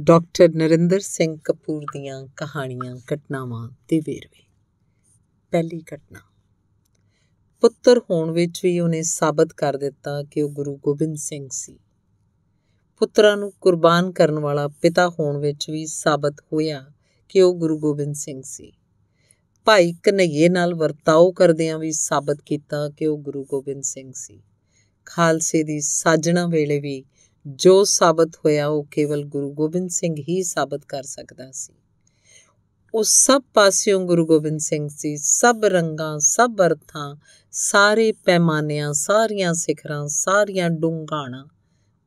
Doctor Narendra Singh Kapoor ਦੀਆਂ ਕਹਾਣੀਆਂ ਘਟਨਾਵਾਂ ਤੇ ਵੇਰਵੇ। ਪਹਿਲੀ ਘਟਨਾ। ਪੁੱਤਰ ਹੋਣ ਵਿੱਚ ਵੀ ਉਹਨੇ ਸਾਬਤ ਕਰ ਦਿੱਤਾ ਕਿ ਉਹ ਗੁਰੂ ਗੋਬਿੰਦ ਸਿੰਘ ਸੀ। ਪੁੱਤਰਾਂ ਨੂੰ ਕੁਰਬਾਨ ਕਰਨ ਵਾਲਾ ਪਿਤਾ ਹੋਣ ਵਿੱਚ ਵੀ ਸਾਬਤ ਹੋਇਆ ਕਿ ਉਹ ਗੁਰੂ ਗੋਬਿੰਦ ਸਿੰਘ ਸੀ। ਭਾਈ ਕਨਈਏ ਨਾਲ ਵਰਤਾਓ ਕਰਦਿਆਂ ਵੀ ਸਾਬਤ ਕੀਤਾ ਕਿ ਉਹ ਗੁਰੂ ਗੋਬਿੰਦ ਸਿੰਘ ਸੀ। ਖਾਲਸੇ ਦੀ ਸਾਜਣਾ ਵੇਲੇ ਵੀ ਜੋ ਸਾਬਤ ਹੋਇਆ ਉਹ ਕੇਵਲ ਗੁਰੂ ਗੋਬਿੰਦ ਸਿੰਘ ਹੀ ਸਾਬਤ ਕਰ ਸਕਦਾ ਸੀ। ਉਹ ਸਭ ਪਾਸਿਓਂ ਗੁਰੂ ਗੋਬਿੰਦ ਸਿੰਘ ਸੀ। ਸਭ ਰੰਗਾਂ, ਸਭ ਅਰਥਾਂ, ਸਾਰੇ ਪੈਮਾਨਿਆਂ, ਸਾਰੀਆਂ ਸਿਖਰਾਂ, ਸਾਰੀਆਂ ਡੂੰਘਾਣਾ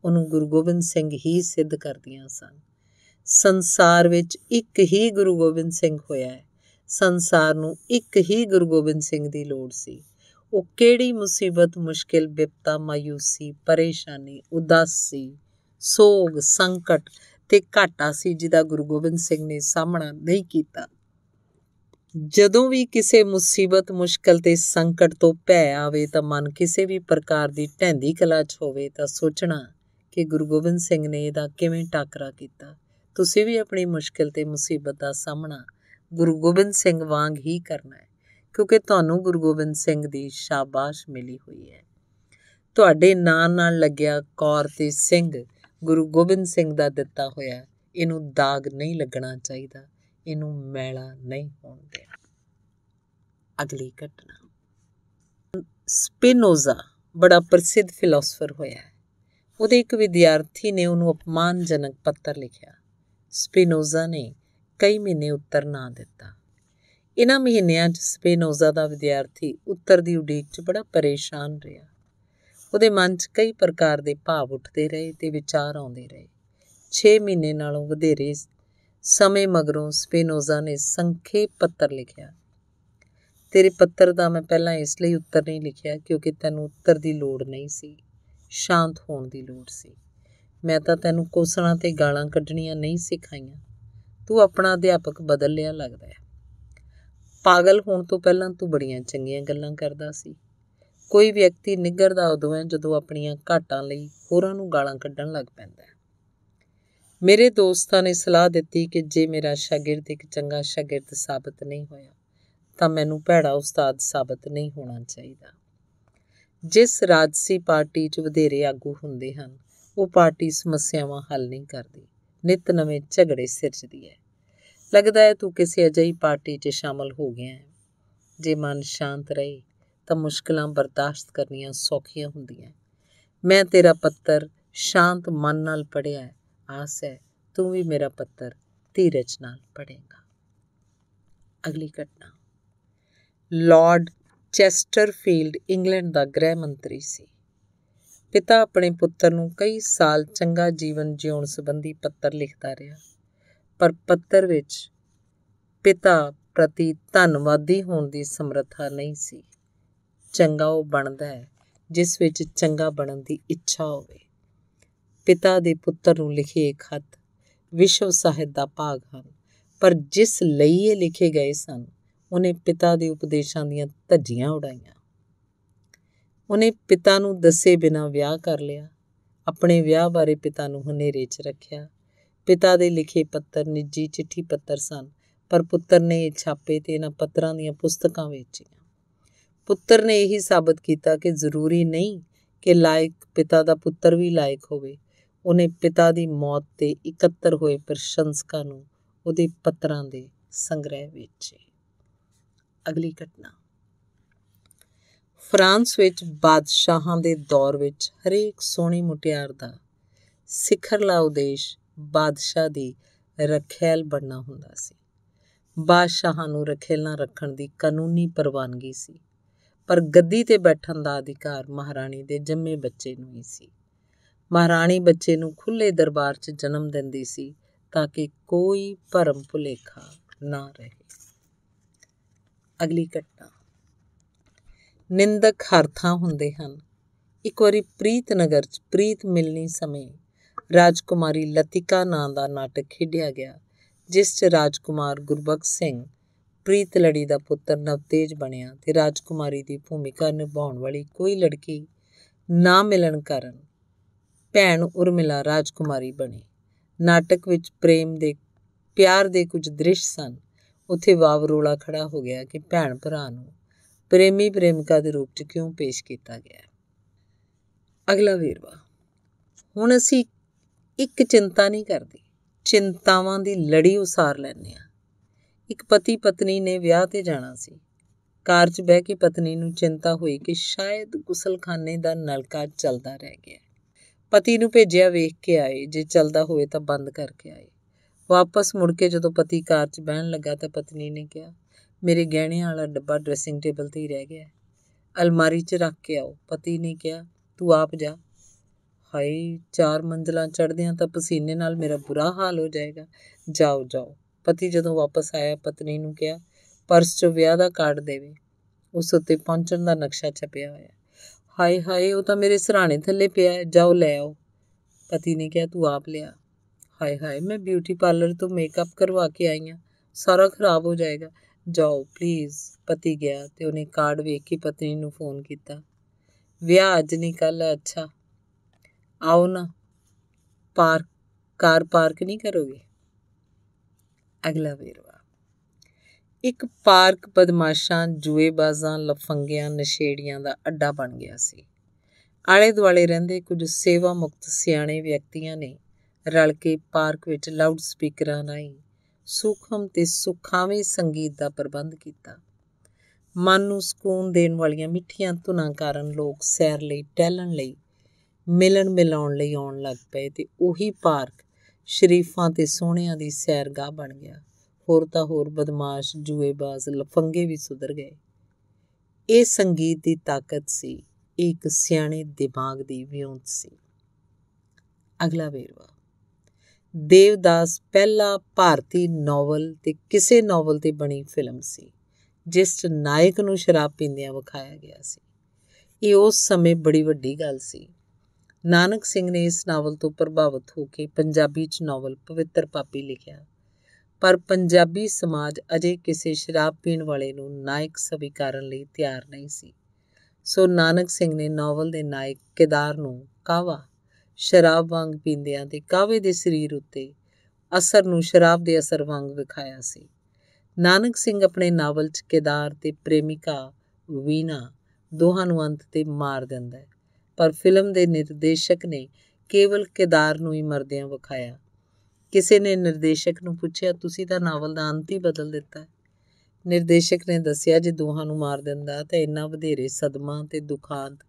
ਉਹਨੂੰ ਗੁਰੂ ਗੋਬਿੰਦ ਸਿੰਘ ਹੀ ਸਿੱਧ ਕਰਦੀਆਂ ਸਨ। ਸੰਸਾਰ ਵਿੱਚ ਇੱਕ ਹੀ ਗੁਰੂ ਗੋਬਿੰਦ ਸਿੰਘ ਹੋਇਆ ਹੈ। ਸੰਸਾਰ ਨੂੰ ਇੱਕ ਹੀ ਗੁਰੂ ਗੋਬਿੰਦ ਸਿੰਘ ਦੀ ਲੋੜ ਸੀ। ਉਹ ਕਿਹੜੀ ਮੁਸੀਬਤ ਮੁਸ਼ਕਿਲ, ਬਿਪਤਾ ਮਾਇੂਸੀ ਪਰੇਸ਼ਾਨੀ, ਉਦਾਸੀ, ਸੋਗ, ਸੰਕਟ ਤੇ ਘਾਟਾ ਸੀ ਜਿਹਦਾ ਗੁਰੂ ਗੋਬਿੰਦ ਸਿੰਘ ਨੇ ਸਾਹਮਣਾ ਨਹੀਂ ਕੀਤਾ। ਜਦੋਂ ਵੀ ਕਿਸੇ ਮੁਸੀਬਤ, ਮੁਸ਼ਕਲ ਤੇ ਸੰਕਟ ਤੋਂ ਭੈ ਆਵੇ ਤਾਂ ਮਨ ਕਿਸੇ ਵੀ ਪ੍ਰਕਾਰ ਦੀ ਢੈਂਦੀ ਕਲਾ 'ਚ ਹੋਵੇ ਤਾਂ ਸੋਚਣਾ ਕਿ ਗੁਰੂ ਗੋਬਿੰਦ ਸਿੰਘ ਨੇ ਇਹਦਾ ਕਿਵੇਂ ਟਾਕਰਾ ਕੀਤਾ। ਤੁਸੀਂ ਵੀ ਆਪਣੀ ਮੁਸ਼ਕਲ ਤੇ ਮੁਸੀਬਤ ਦਾ ਸਾਹਮਣਾ ਗੁਰੂ ਗੋਬਿੰਦ ਸਿੰਘ ਵਾਂਗ ਹੀ ਕਰਨਾ ਹੈ। ਕਿਉਂਕਿ ਤੁਹਾਨੂੰ ਗੁਰੂ ਗੋਬਿੰਦ ਸਿੰਘ ਦੀ ਸ਼ਾਬਾਸ਼ ਮਿਲੀ ਹੋਈ ਹੈ। ਤੁਹਾਡੇ ਨਾਂ ਨਾਲ ਲੱਗਿਆ ਕੌਰ ਤੇ ਸਿੰਘ, ਗੁਰੂ ਗੋਬਿੰਦ ਸਿੰਘ ਦਾ ਦਿੱਤਾ ਹੋਇਆ, ਇਹਨੂੰ ਦਾਗ ਨਹੀਂ ਲੱਗਣਾ ਚਾਹੀਦਾ, ਇਹਨੂੰ ਮੈਲਾ ਨਹੀਂ ਹੋਣ ਦੇਣਾ। ਅਗਲੀ ਘਟਨਾ। ਸਪਿਨੋਜ਼ਾ ਬੜਾ ਪ੍ਰਸਿੱਧ ਫਿਲਾਸਫਰ ਹੋਇਆ ਹੈ। ਉਹਦੇ ਇੱਕ ਵਿਦਿਆਰਥੀ ਨੇ ਉਹਨੂੰ ਅਪਮਾਨਜਨਕ ਪੱਤਰ ਲਿਖਿਆ। ਸਪਿਨੋਜ਼ਾ ਨੇ ਕਈ ਮਹੀਨੇ ਉੱਤਰ ਨਾ ਦਿੱਤਾ। ਇਹਨਾਂ ਮਹੀਨਿਆਂ 'ਚ ਸਪੇਨੋਜ਼ਾ ਦਾ ਵਿਦਿਆਰਥੀ ਉੱਤਰ ਦੀ ਉਡੀਕ 'ਚ ਬੜਾ ਪਰੇਸ਼ਾਨ ਰਿਹਾ। ਉਹਦੇ ਮਨ 'ਚ ਕਈ ਪ੍ਰਕਾਰ ਦੇ ਭਾਵ ਉੱਠਦੇ ਰਹੇ ਤੇ ਵਿਚਾਰ ਆਉਂਦੇ ਰਹੇ। 6 ਮਹੀਨੇ ਨਾਲੋਂ ਵਧੇਰੇ ਸਮੇਂ ਮਗਰੋਂ ਸਪੇਨੋਜ਼ਾ ਨੇ ਸੰਖੇਪ ਪੱਤਰ ਲਿਖਿਆ। ਤੇਰੇ ਪੱਤਰ ਦਾ ਮੈਂ ਪਹਿਲਾਂ ਇਸ ਲਈ ਉੱਤਰ ਨਹੀਂ ਲਿਖਿਆ ਕਿਉਂਕਿ ਤੈਨੂੰ ਉੱਤਰ ਦੀ ਲੋੜ ਨਹੀਂ ਸੀ, ਸ਼ਾਂਤ ਹੋਣ ਦੀ ਲੋੜ ਸੀ। ਮੈਂ ਤਾਂ ਤੈਨੂੰ ਕੋਸਣਾ ਤੇ ਗਾਲਾਂ ਕੱਢਣੀਆਂ ਨਹੀਂ ਸਿਖਾਈਆਂ। ਤੂੰ ਆਪਣਾ ਅਧਿਆਪਕ ਬਦਲ ਲਿਆ ਲੱਗਦਾ ਹੈ। ਪਾਗਲ ਹੋਣ ਤੋਂ ਪਹਿਲਾਂ ਤੂੰ ਬੜੀਆਂ ਚੰਗੀਆਂ ਗੱਲਾਂ ਕਰਦਾ ਸੀ। ਕੋਈ ਵਿਅਕਤੀ ਨਿੱਗਰਦਾ ਉਦੋਂ ਹੈ ਜਦੋਂ ਆਪਣੀਆਂ ਘਾਟਾਂ ਲਈ ਹੋਰਾਂ ਨੂੰ ਗਾਲਾਂ ਕੱਢਣ ਲੱਗ ਪੈਂਦਾ ਹੈ। ਮੇਰੇ ਦੋਸਤਾਂ ਨੇ ਸਲਾਹ ਦਿੱਤੀ ਕਿ ਜੇ ਮੇਰਾ ਸ਼ਾਗਿਰਦ ਇੱਕ ਚੰਗਾ ਸ਼ਾਗਿਰਦ ਸਾਬਤ ਨਹੀਂ ਹੋਇਆ, ਤਾਂ ਮੈਨੂੰ ਭੈੜਾ ਉਸਤਾਦ ਸਾਬਤ ਨਹੀਂ ਹੋਣਾ ਚਾਹੀਦਾ। ਜਿਸ ਰਾਜਸੀ ਪਾਰਟੀ 'ਚ ਵਧੇਰੇ ਆਗੂ ਹੁੰਦੇ ਹਨ, ਉਹ ਪਾਰਟੀ ਸਮੱਸਿਆਵਾਂ ਹੱਲ ਨਹੀਂ ਕਰਦੀ, ਨਿਤ ਨਵੇਂ ਝਗੜੇ ਸਿਰਜਦੀ ਹੈ। ਲੱਗਦਾ ਹੈ ਤੂੰ ਕਿਸੇ ਅਜਿਹੀ ਪਾਰਟੀ 'ਚ ਸ਼ਾਮਲ ਹੋ ਗਿਆ ਹੈ। ਜੇ ਮਨ ਸ਼ਾਂਤ ਰਹੇ, ਤਾਂ ਮੁਸ਼ਕਲਾਂ ਬਰਦਾਸ਼ਤ ਕਰਨੀਆਂ ਸੌਖੀਆਂ ਹੁੰਦੀਆਂ ਮੈਂ ਤੇਰਾ ਪੱਤਰ ਸ਼ਾਂਤ ਮਨ ਨਾਲ ਪੜਿਆ ਹੈ। ਆਸ ਹੈ ਤੂੰ ਵੀ ਮੇਰਾ ਪੱਤਰ ਧੀਰਜ ਨਾਲ ਪੜੇਗਾ ਅਗਲੀ ਘਟਨਾ। ਲਾਰਡ ਚੈਸਟਰਫੀਲਡ, ਇੰਗਲੈਂਡ ਦਾ ਗ੍ਰਹਿ ਮੰਤਰੀ ਸੀ। ਪਿਤਾ ਆਪਣੇ ਪੁੱਤਰ ਨੂੰ ਕਈ ਸਾਲ ਚੰਗਾ ਜੀਵਨ ਜਿਉਣ ਸੰਬੰਧੀ ਪੱਤਰ ਲਿਖਦਾ ਰਿਹਾ। ਪਰ ਪੱਤਰ ਵਿੱਚ ਪਿਤਾ ਪ੍ਰਤੀ ਧੰਨਵਾਦੀ ਹੋਣ ਦੀ ਸਮਰੱਥਾ ਨਹੀਂ ਸੀ। ਚੰਗਾ ਉਹ ਬਣਦਾ ਹੈ, ਜਿਸ ਵਿੱਚ ਚੰਗਾ ਬਣਨ ਦੀ ਇੱਛਾ ਹੋਵੇ। ਪਿਤਾ ਦੇ ਪੁੱਤਰ ਨੂੰ ਲਿਖੇ ਖੱਤ ਵਿਸ਼ਵ ਸਾਹਿਤ ਦਾ ਭਾਗ ਹਨ, ਪਰ ਜਿਸ ਲਈ ਇਹ ਲਿਖੇ ਗਏ ਸਨ, ਉਹਨੇ ਪਿਤਾ ਦੇ ਉਪਦੇਸ਼ਾਂ ਦੀਆਂ ਧੱਜੀਆਂ ਉਡਾਈਆਂ। ਉਹਨੇ ਪਿਤਾ ਨੂੰ ਦੱਸੇ ਬਿਨਾ ਵਿਆਹ ਕਰ ਲਿਆ, ਆਪਣੇ ਵਿਆਹ ਬਾਰੇ ਪਿਤਾ ਨੂੰ ਹਨੇਰੇ 'ਚ ਰੱਖਿਆ ਪਿਤਾ ਦੇ ਲਿਖੇ ਪੱਤਰ, ਨਿੱਜੀ ਚਿੱਠੀ ਪੱਤਰ ਸਨ, ਪਰ ਪੁੱਤਰ ਨੇ ਇਹ ਛਾਪੇ ਤੇ ਇਹਨਾਂ ਪੱਤਰਾਂ ਦੀਆਂ ਪੁਸਤਕਾਂ ਵੇਚੀਆਂ। ਪੁੱਤਰ ਨੇ ਇਹੀ ਸਾਬਤ ਕੀਤਾ ਕਿ ਜ਼ਰੂਰੀ ਨਹੀਂ ਕਿ ਲਾਇਕ ਪਿਤਾ ਦਾ ਪੁੱਤਰ ਵੀ ਲਾਇਕ ਹੋਵੇ। ਉਹਨੇ ਪਿਤਾ ਦੀ ਮੌਤ ਤੇ ਇਕੱਤਰ ਹੋਏ ਪ੍ਰਸ਼ੰਸਕਾਂ ਨੂੰ ਉਹਦੇ ਪੱਤਰਾਂ ਦੇ ਸੰਗ੍ਰਹਿ ਵੇਚੇ। ਅਗਲੀ ਘਟਨਾ। ਫਰਾਂਸ ਵਿੱਚ ਬਾਦਸ਼ਾਹਾਂ ਦੇ ਦੌਰ ਵਿੱਚ ਹਰੇਕ ਸੋਹਣੀ ਮੁਟਿਆਰ ਦਾ ਸਿਖਰਲਾ ਉਦੇਸ਼ ਬਾਦਸ਼ਾਹ ਦੀ ਰਖੇਲ ਬਣਨਾ ਹੁੰਦਾ ਸੀ। ਬਾਦਸ਼ਾਹਾਂ ਨੂੰ ਰਖੇਲਾਂ ਰੱਖਣ ਦੀ ਕਾਨੂੰਨੀ ਪ੍ਰਵਾਨਗੀ ਸੀ। ਪਰ ਗੱਦੀ ਤੇ ਬੈਠਣ ਦਾ ਅਧਿਕਾਰ ਮਹਾਰਾਣੀ ਦੇ ਜੰਮੇ ਬੱਚੇ ਨੂੰ ਹੀ ਸੀ। ਮਹਾਰਾਣੀ ਬੱਚੇ ਨੂੰ ਖੁੱਲੇ ਦਰਬਾਰ 'ਚ ਜਨਮ ਦਿੰਦੀ ਸੀ ਤਾਂ ਕਿ ਕੋਈ ਭਰਮ ਭੁਲੇਖਾ ਨਾ ਰਹੇ। ਅਗਲੀ ਘਟਨਾ। ਨਿੰਦਕ ਹਰਥਾਂ ਹੁੰਦੇ ਹਨ। ਇੱਕ ਵਾਰੀ ਪ੍ਰੀਤ ਨਗਰ 'ਚ ਪ੍ਰੀਤ ਮਿਲਣੀ ਸਮੇਂ ਰਾਜਕੁਮਾਰੀ ਲਤਿਕਾ ਨਾਂ ਦਾ ਨਾਟਕ ਖੇਡਿਆ ਗਿਆ, ਜਿਸ 'ਚ ਰਾਜਕੁਮਾਰ ਗੁਰਬਖਸ਼ ਸਿੰਘ ਪ੍ਰੀਤ ਲੜੀ ਦਾ ਪੁੱਤਰ ਨਵਤੇਜ ਬਣਿਆ ਤੇ ਰਾਜਕੁਮਾਰੀ ਦੀ ਭੂਮਿਕਾ ਨਿਭਾਉਣ ਵਾਲੀ ਕੋਈ ਲੜਕੀ ਨਾ ਮਿਲਣ ਕਾਰਨ ਭੈਣ ਉਰਮਿਲਾ ਰਾਜਕੁਮਾਰੀ ਬਣੀ। ਨਾਟਕ ਵਿੱਚ ਪ੍ਰੇਮ ਦੇ, ਪਿਆਰ ਦੇ ਕੁਝ ਦ੍ਰਿਸ਼ ਸਨ। ਉੱਥੇ ਵਾਵਰੋਲਾ ਖੜਾ ਹੋ ਗਿਆ ਕਿ ਭੈਣ ਭਰਾ ਨੂੰ ਪ੍ਰੇਮੀ ਪ੍ਰੇਮਿਕਾ ਦੇ ਰੂਪ 'ਚ ਕਿਉਂ ਪੇਸ਼ ਕੀਤਾ ਗਿਆ। ਅਗਲਾ ਵੇਰਵਾ। ਹੁਣ ਅਸੀਂ ਇੱਕ ਚਿੰਤਾ ਨਹੀਂ ਕਰਦੇ। ਚਿੰਤਾਵਾਂ ਦੀ ਲੜੀ ਉਸਾਰ ਲੈਂਦੇ ਆ ਇੱਕ ਪਤੀ ਪਤਨੀ ਨੇ ਵਿਆਹ ਤੇ ਜਾਣਾ ਸੀ। ਕਾਰ 'ਚ ਬਹਿ ਕੇ ਪਤਨੀ ਨੂੰ ਚਿੰਤਾ ਹੋਈ ਕਿ ਸ਼ਾਇਦ ਗੁਸਲਖਾਨੇ ਦਾ ਨਲਕਾ ਚੱਲਦਾ ਰਹਿ ਗਿਆ। ਪਤੀ ਨੂੰ ਭੇਜਿਆ ਵੇਖ ਕੇ ਆਏ, ਜੇ ਚੱਲਦਾ ਹੋਵੇ ਤਾਂ ਬੰਦ ਕਰਕੇ ਆਏ। ਵਾਪਸ ਮੁੜ ਕੇ ਜਦੋਂ ਪਤੀ ਕਾਰ 'ਚ ਬਹਿਣ ਲੱਗਾ ਤਾਂ ਪਤਨੀ ਨੇ ਕਿਹਾ, ਮੇਰੇ ਗਹਿਣਿਆਂ ਵਾਲਾ ਡੱਬਾ ਡਰੈਸਿੰਗ ਟੇਬਲ ਤੇ ਹੀ ਰਹਿ ਗਿਆ ਅਲਮਾਰੀ 'ਚ ਰੱਖ ਕੇ ਆਓ। ਪਤੀ ਨੇ ਕਿਹਾ, ਤੂੰ ਆਪ ਜਾ। ਹਾਏ, ਚਾਰ ਮੰਜ਼ਲਾਂ ਚੜ੍ਹਦਿਆਂ ਤਾਂ ਪਸੀਨੇ ਨਾਲ ਮੇਰਾ ਬੁਰਾ ਹਾਲ ਹੋ ਜਾਏਗਾ। ਜਾਓ ਜਾਓ। ਪਤੀ ਜਦੋਂ ਵਾਪਸ ਆਇਆ, ਪਤਨੀ ਨੂੰ ਕਿਹਾ, ਪਰਸ 'ਚੋਂ ਵਿਆਹ ਦਾ ਕਾਰਡ ਦੇਵੇ। ਉਸ ਉੱਤੇ ਪਹੁੰਚਣ ਦਾ ਨਕਸ਼ਾ ਛਪਿਆ ਹੋਇਆ। ਹਾਏ ਹਾਏ, ਉਹ ਤਾਂ ਮੇਰੇ ਸਰਾਣੇ ਥੱਲੇ ਪਿਆ ਹੈ। ਜਾਓ, ਲੈ ਆਓ। ਪਤੀ ਨੇ ਕਿਹਾ, ਤੂੰ ਆਪ ਲਿਆ। ਹਾਏ ਹਾਏ, ਮੈਂ ਬਿਊਟੀ ਪਾਰਲਰ ਤੋਂ ਮੇਕਅਪ ਕਰਵਾ ਕੇ ਆਈ ਹਾਂ। ਸਾਰਾ ਖਰਾਬ ਹੋ ਜਾਏਗਾ। ਜਾਓ, ਪਲੀਜ਼। ਪਤੀ ਗਿਆ ਤੇ ਉਹਨੇ ਕਾਰਡ ਵੇਖ ਕੇ ਪਤਨੀ ਨੂੰ ਫੋਨ ਕੀਤਾ। ਵਿਆਹ ਅੱਜ ਨਹੀਂ ਕੱਲ ਅੱਛਾ। ਆਓ ਨਾ, ਪਾਰਕ, ਕਾਰ ਪਾਰਕ ਨਹੀਂ ਕਰੋਗੇ? ਅਗਲਾ ਵੇਰਵਾ। ਇੱਕ ਪਾਰਕ ਬਦਮਾਸ਼ਾਂ, ਜੂਏਬਾਜ਼ਾਂ, ਲਫੰਗਿਆਂ, ਨਸ਼ੇੜੀਆਂ ਦਾ ਅੱਡਾ ਬਣ ਗਿਆ ਸੀ। ਆਲੇ ਦੁਆਲੇ ਰਹਿੰਦੇ ਕੁਝ ਸੇਵਾ ਮੁਕਤ ਸਿਆਣੇ ਵਿਅਕਤੀਆਂ ਨੇ ਰਲ ਕੇ ਪਾਰਕ ਵਿੱਚ ਲਾਊਡ ਸਪੀਕਰਾਂ ਨਾਲ ਸੂਖਮ ਤੇ ਸੁਖਾਵੇਂ ਸੰਗੀਤ ਦਾ ਪ੍ਰਬੰਧ ਕੀਤਾ। ਮਨ ਨੂੰ ਸਕੂਨ ਦੇਣ ਵਾਲੀਆਂ ਮਿੱਠੀਆਂ ਧੁਨਾਂ ਕਾਰਨ ਲੋਕ ਸੈਰ ਲਈ ਟਹਿਲਣ ਲਈ ਮਿਲਣ ਮਿਲਾਉਣ ਲਈ ਆਉਣ ਲੱਗ ਪਏ ਤੇ ਉਹੀ ਪਾਰਕ ਸ਼ਰੀਫਾਂ ਤੇ ਸੋਹਣਿਆਂ ਦੀ ਸੈਰਗਾਹ ਬਣ ਗਿਆ। ਹੋਰ ਤਾਂ ਹੋਰ ਬਦਮਾਸ਼, ਜੂਏਬਾਜ਼, ਲਫੰਗੇ ਵੀ ਸੁਧਰ ਗਏ। ਇਹ ਸੰਗੀਤ ਦੀ ਤਾਕਤ ਸੀ ਇੱਕ ਸਿਆਣੇ ਦਿਮਾਗ ਦੀ ਵਿਉਂਤ ਸੀ। ਅਗਲਾ ਵੇਰਵਾ। ਦੇਵਦਾਸ ਪਹਿਲਾ ਭਾਰਤੀ ਨੋਵਲ ਤੇ ਕਿਸੇ ਨੋਵਲ ਤੇ ਬਣੀ ਫਿਲਮ ਸੀ, ਜਿਸ 'ਚ ਨਾਇਕ ਨੂੰ ਸ਼ਰਾਬ ਪੀਂਦਿਆਂ ਵਿਖਾਇਆ ਗਿਆ ਸੀ। ਇਹ ਉਸ ਸਮੇਂ ਬੜੀ ਵੱਡੀ ਗੱਲ ਸੀ। ਨਾਨਕ ਸਿੰਘ ਨੇ ਇਸ ਨਾਵਲ ਤੋਂ ਪ੍ਰਭਾਵਿਤ ਹੋ ਕੇ ਪੰਜਾਬੀ 'ਚ ਨਾਵਲ ਪਵਿੱਤਰ ਪਾਪੀ ਲਿਖਿਆ। ਪਰ ਪੰਜਾਬੀ ਸਮਾਜ ਅਜੇ ਕਿਸੇ ਸ਼ਰਾਬ ਪੀਣ ਵਾਲੇ ਨੂੰ ਨਾਇਕ ਸਵੀਕਾਰਨ ਲਈ ਤਿਆਰ ਨਹੀਂ ਸੀ। ਸੋ ਨਾਨਕ ਸਿੰਘ ਨੇ ਨਾਵਲ ਦੇ ਨਾਇਕ ਕਿਦਾਰ ਨੂੰ ਕਾਵਾ ਸ਼ਰਾਬ ਵਾਂਗ ਪੀਂਦਿਆਂ ਤੇ ਕਾਵੇ ਦੇ ਸਰੀਰ ਉੱਤੇ ਅਸਰ ਨੂੰ ਸ਼ਰਾਬ ਦੇ ਅਸਰ ਵਾਂਗ ਵਿਖਾਇਆ ਸੀ। ਨਾਨਕ ਸਿੰਘ ਆਪਣੇ ਨਾਵਲ 'ਚ ਕਿਦਾਰ ਤੇ ਪ੍ਰੇਮਿਕਾ ਵੀਨਾ ਦੋਹਾਂ ਨੂੰ ਅੰਤ ਤੇ ਮਾਰ ਦਿੰਦਾ ਹੈ। ਪਰ ਫਿਲਮ ਦੇ ਨਿਰਦੇਸ਼ਕ ਨੇ ਕੇਵਲ ਕਿਦਾਰ ਨੂੰ ਹੀ ਮਰਦਿਆਂ ਵਿਖਾਇਆ। ਕਿਸੇ ਨੇ ਨਿਰਦੇਸ਼ਕ ਨੂੰ ਪੁੱਛਿਆ, ਤੁਸੀਂ ਤਾਂ ਨਾਵਲ ਦਾ ਅੰਤ ਹੀ ਬਦਲ ਦਿੱਤਾ ਹੈ। ਨਿਰਦੇਸ਼ਕ ਨੇ ਦੱਸਿਆ, ਜੇ ਦੋਹਾਂ ਨੂੰ ਮਾਰ ਦਿੰਦਾ ਤਾਂ ਇੰਨਾ ਵਧੇਰੇ ਸਦਮਾ ਤੇ ਦੁਖਾਂਤ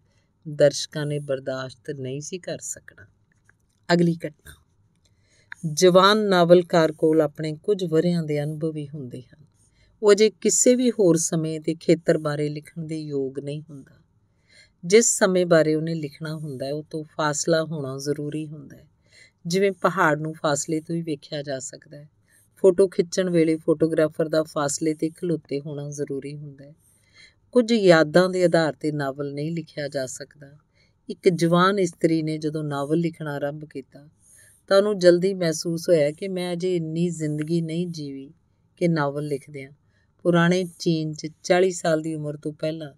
ਦਰਸ਼ਕਾਂ ਨੇ ਬਰਦਾਸ਼ਤ ਨਹੀਂ ਸੀ ਕਰ ਸਕਣਾ। ਅਗਲੀ ਘਟਨਾ। ਜਵਾਨ ਨਾਵਲਕਾਰ ਕੋਲ ਆਪਣੇ ਕੁਝ ਵਰਿਆਂ ਦੇ ਅਨੁਭਵ ਹੀ ਹੁੰਦੇ ਹਨ। ਉਹ ਜੇ ਕਿਸੇ ਵੀ ਹੋਰ ਸਮੇਂ ਤੇ ਖੇਤਰ ਬਾਰੇ ਲਿਖਣ ਦੇ ਯੋਗ ਨਹੀਂ ਹੁੰਦਾ। ਜਿਸ ਸਮੇਂ ਬਾਰੇ ਉਹਨੇ ਲਿਖਣਾ ਹੁੰਦਾ ਹੈ, ਉਹ ਤੋਂ ਫਾਸਲਾ ਹੋਣਾ ਜ਼ਰੂਰੀ ਹੁੰਦਾ ਹੈ। ਜਿਵੇਂ ਪਹਾੜ ਨੂੰ ਫਾਸਲੇ ਤੋਂ ਹੀ ਵੇਖਿਆ ਜਾ ਸਕਦਾ ਹੈ। ਫੋਟੋ ਖਿੱਚਣ ਵੇਲੇ ਫੋਟੋਗ੍ਰਾਫਰ ਦਾ ਫਾਸਲੇ ਤੇ ਖਲੋਤੇ ਹੋਣਾ ਜ਼ਰੂਰੀ ਹੁੰਦਾ ਹੈ। ਕੁਝ ਯਾਦਾਂ ਦੇ ਆਧਾਰ ਤੇ ਨਾਵਲ ਨਹੀਂ ਲਿਖਿਆ ਜਾ ਸਕਦਾ। ਇੱਕ ਜਵਾਨ ਇਸਤਰੀ ਨੇ ਜਦੋਂ ਨਾਵਲ ਲਿਖਣਾ ਆਰੰਭ ਕੀਤਾ, ਤਾਂ ਉਹਨੂੰ ਜਲਦੀ ਮਹਿਸੂਸ ਹੋਇਆ ਕਿ ਮੈਂ ਅਜੇ ਇੰਨੀ ਜ਼ਿੰਦਗੀ ਨਹੀਂ ਜੀਵੀ ਕਿ ਨਾਵਲ ਲਿਖਦਿਆਂ ਪੁਰਾਣੇ ਚੀਨ 'ਚ 40 ਸਾਲ ਦੀ ਉਮਰ ਤੋਂ ਪਹਿਲਾਂ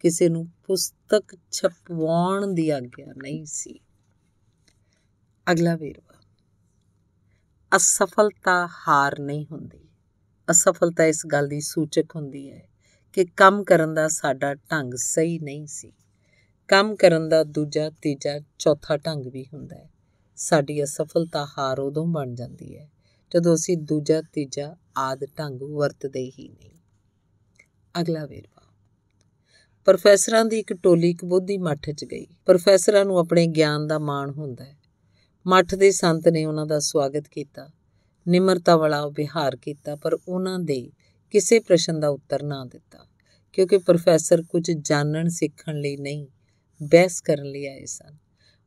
ਕਿਸੇ ਨੂੰ ਪੁਸਤਕ ਛਪਵਾਉਣ ਦੀ ਆਗਿਆ ਨਹੀਂ ਸੀ। ਅਗਲਾ ਵੇਰਵਾ, ਅਸਫਲਤਾ ਹਾਰ ਨਹੀਂ ਹੁੰਦੀ। ਅਸਫਲਤਾ ਇਸ ਗੱਲ ਦੀ ਸੂਚਕ ਹੁੰਦੀ ਹੈ ਕਿ ਕੰਮ ਕਰਨ ਦਾ ਸਾਡਾ ਢੰਗ ਸਹੀ ਨਹੀਂ ਸੀ। ਕੰਮ ਕਰਨ ਦਾ ਦੂਜਾ, ਤੀਜਾ, ਚੌਥਾ ਢੰਗ ਵੀ ਹੁੰਦਾ ਹੈ। ਸਾਡੀ ਅਸਫਲਤਾ ਹਾਰ ਉਦੋਂ ਬਣ ਜਾਂਦੀ ਹੈ ਜਦੋਂ ਅਸੀਂ ਦੂਜਾ, ਤੀਜਾ ਆਦ ਢੰਗ ਵਰਤਦੇ ਹੀ ਨਹੀਂ। ਅਗਲਾ ਵੇਰਵਾ ਪ੍ਰੋਫੈਸਰਾਂ ਦੀ ਇੱਕ ਟੋਲੀ ਇੱਕ ਬੋਧੀ ਮੱਠ 'ਚ ਗਈ। ਪ੍ਰੋਫੈਸਰਾਂ ਨੂੰ ਆਪਣੇ ਗਿਆਨ ਦਾ ਮਾਣ ਹੁੰਦਾ ਹੈ। ਮੱਠ ਦੇ ਸੰਤ ਨੇ ਉਹਨਾਂ ਦਾ ਸਵਾਗਤ ਕੀਤਾ। ਨਿਮਰਤਾ ਵਾਲਾ ਵਿਹਾਰ ਕੀਤਾ, ਪਰ ਉਹਨਾਂ ਦੇ ਕਿਸੇ ਪ੍ਰਸ਼ਨ ਦਾ ਉੱਤਰ ਨਾ ਦਿੱਤਾ, ਕਿਉਂਕਿ ਪ੍ਰੋਫੈਸਰ ਕੁਝ ਜਾਣਨ ਸਿੱਖਣ ਲਈ ਨਹੀਂ, ਬਹਿਸ ਕਰਨ ਲਈ ਆਏ ਸਨ।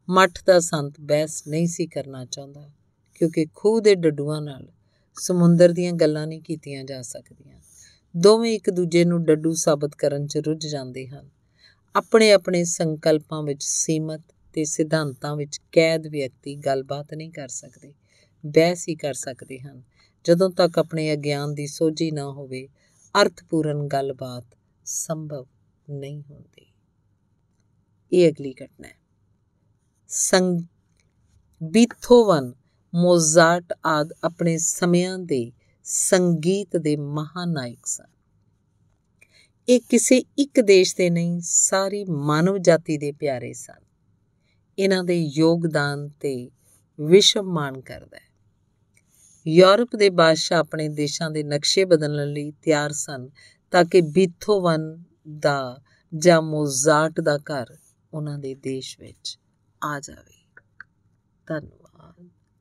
ਮੱਠ ਦਾ ਸੰਤ ਬਹਿਸ ਨਹੀਂ ਸੀ ਕਰਨਾ ਚਾਹੁੰਦਾ, ਕਿਉਂਕਿ ਖੂਹ ਦੇ ਡੱਡੂਆਂ ਨਾਲ ਸਮੁੰਦਰ ਦੀਆਂ ਗੱਲਾਂ ਨਹੀਂ ਕੀਤੀਆਂ ਜਾ ਸਕਦੀਆਂ। ਦੋਵੇਂ ਇੱਕ ਦੂਜੇ ਨੂੰ ਡੱਡੂ ਸਾਬਤ ਕਰਨ 'ਚ ਰੁੱਝ ਜਾਂਦੇ ਹਨ। ਆਪਣੇ ਆਪਣੇ ਸੰਕਲਪਾਂ ਵਿੱਚ ਸੀਮਤ ਤੇ ਸਿਧਾਂਤਾਂ ਵਿੱਚ ਕੈਦ ਵਿਅਕਤੀ ਗੱਲਬਾਤ ਨਹੀਂ ਕਰ ਸਕਦੇ, ਬਹਿਸ ਹੀ ਕਰ ਸਕਦੇ ਹਨ। ਜਦੋਂ ਤੱਕ ਆਪਣੇ ਅਗਿਆਨ ਦੀ ਸੋਝੀ ਨਾ ਹੋਵੇ, ਅਰਥਪੂਰਨ ਗੱਲਬਾਤ ਸੰਭਵ ਨਹੀਂ ਹੁੰਦੀ। ਇਹ ਅਗਲੀ ਘਟਨਾ ਹੈ। ਸੰਗ ਬੀਥੋਵਨ, ਮੋਜ਼ਾਰਟ ਆਦ ਆਪਣੇ ਸਮਿਆਂ ਦੇ ਸੰਗੀਤ ਦੇ ਮਹਾਨਾਇਕ ਸਨ। ਇਹ ਕਿਸੇ ਇੱਕ ਦੇਸ਼ ਦੇ ਨਹੀਂ, ਸਾਰੀ ਮਾਨਵ ਜਾਤੀ ਦੇ ਪਿਆਰੇ ਸਨ। ਇਹਨਾਂ ਦੇ ਯੋਗਦਾਨ ਤੇ ਵਿਸ਼ਵ ਮਾਣ ਕਰਦਾ ਹੈ। ਯੂਰਪ ਦੇ ਬਾਦਸ਼ਾਹ ਆਪਣੇ ਦੇਸ਼ਾਂ ਦੇ ਨਕਸ਼ੇ ਬਦਲਣ ਲਈ ਤਿਆਰ ਸਨ ਤਾਂ ਕਿ ਬੀਥੋਵਨ ਦਾ ਜਾਂ ਮੋਜ਼ਾਰਟ ਦਾ ਘਰ ਉਹਨਾਂ ਦੇ ਦੇਸ਼ ਵਿੱਚ ਆ ਜਾਵੇ। ਧੰਨਵਾਦ।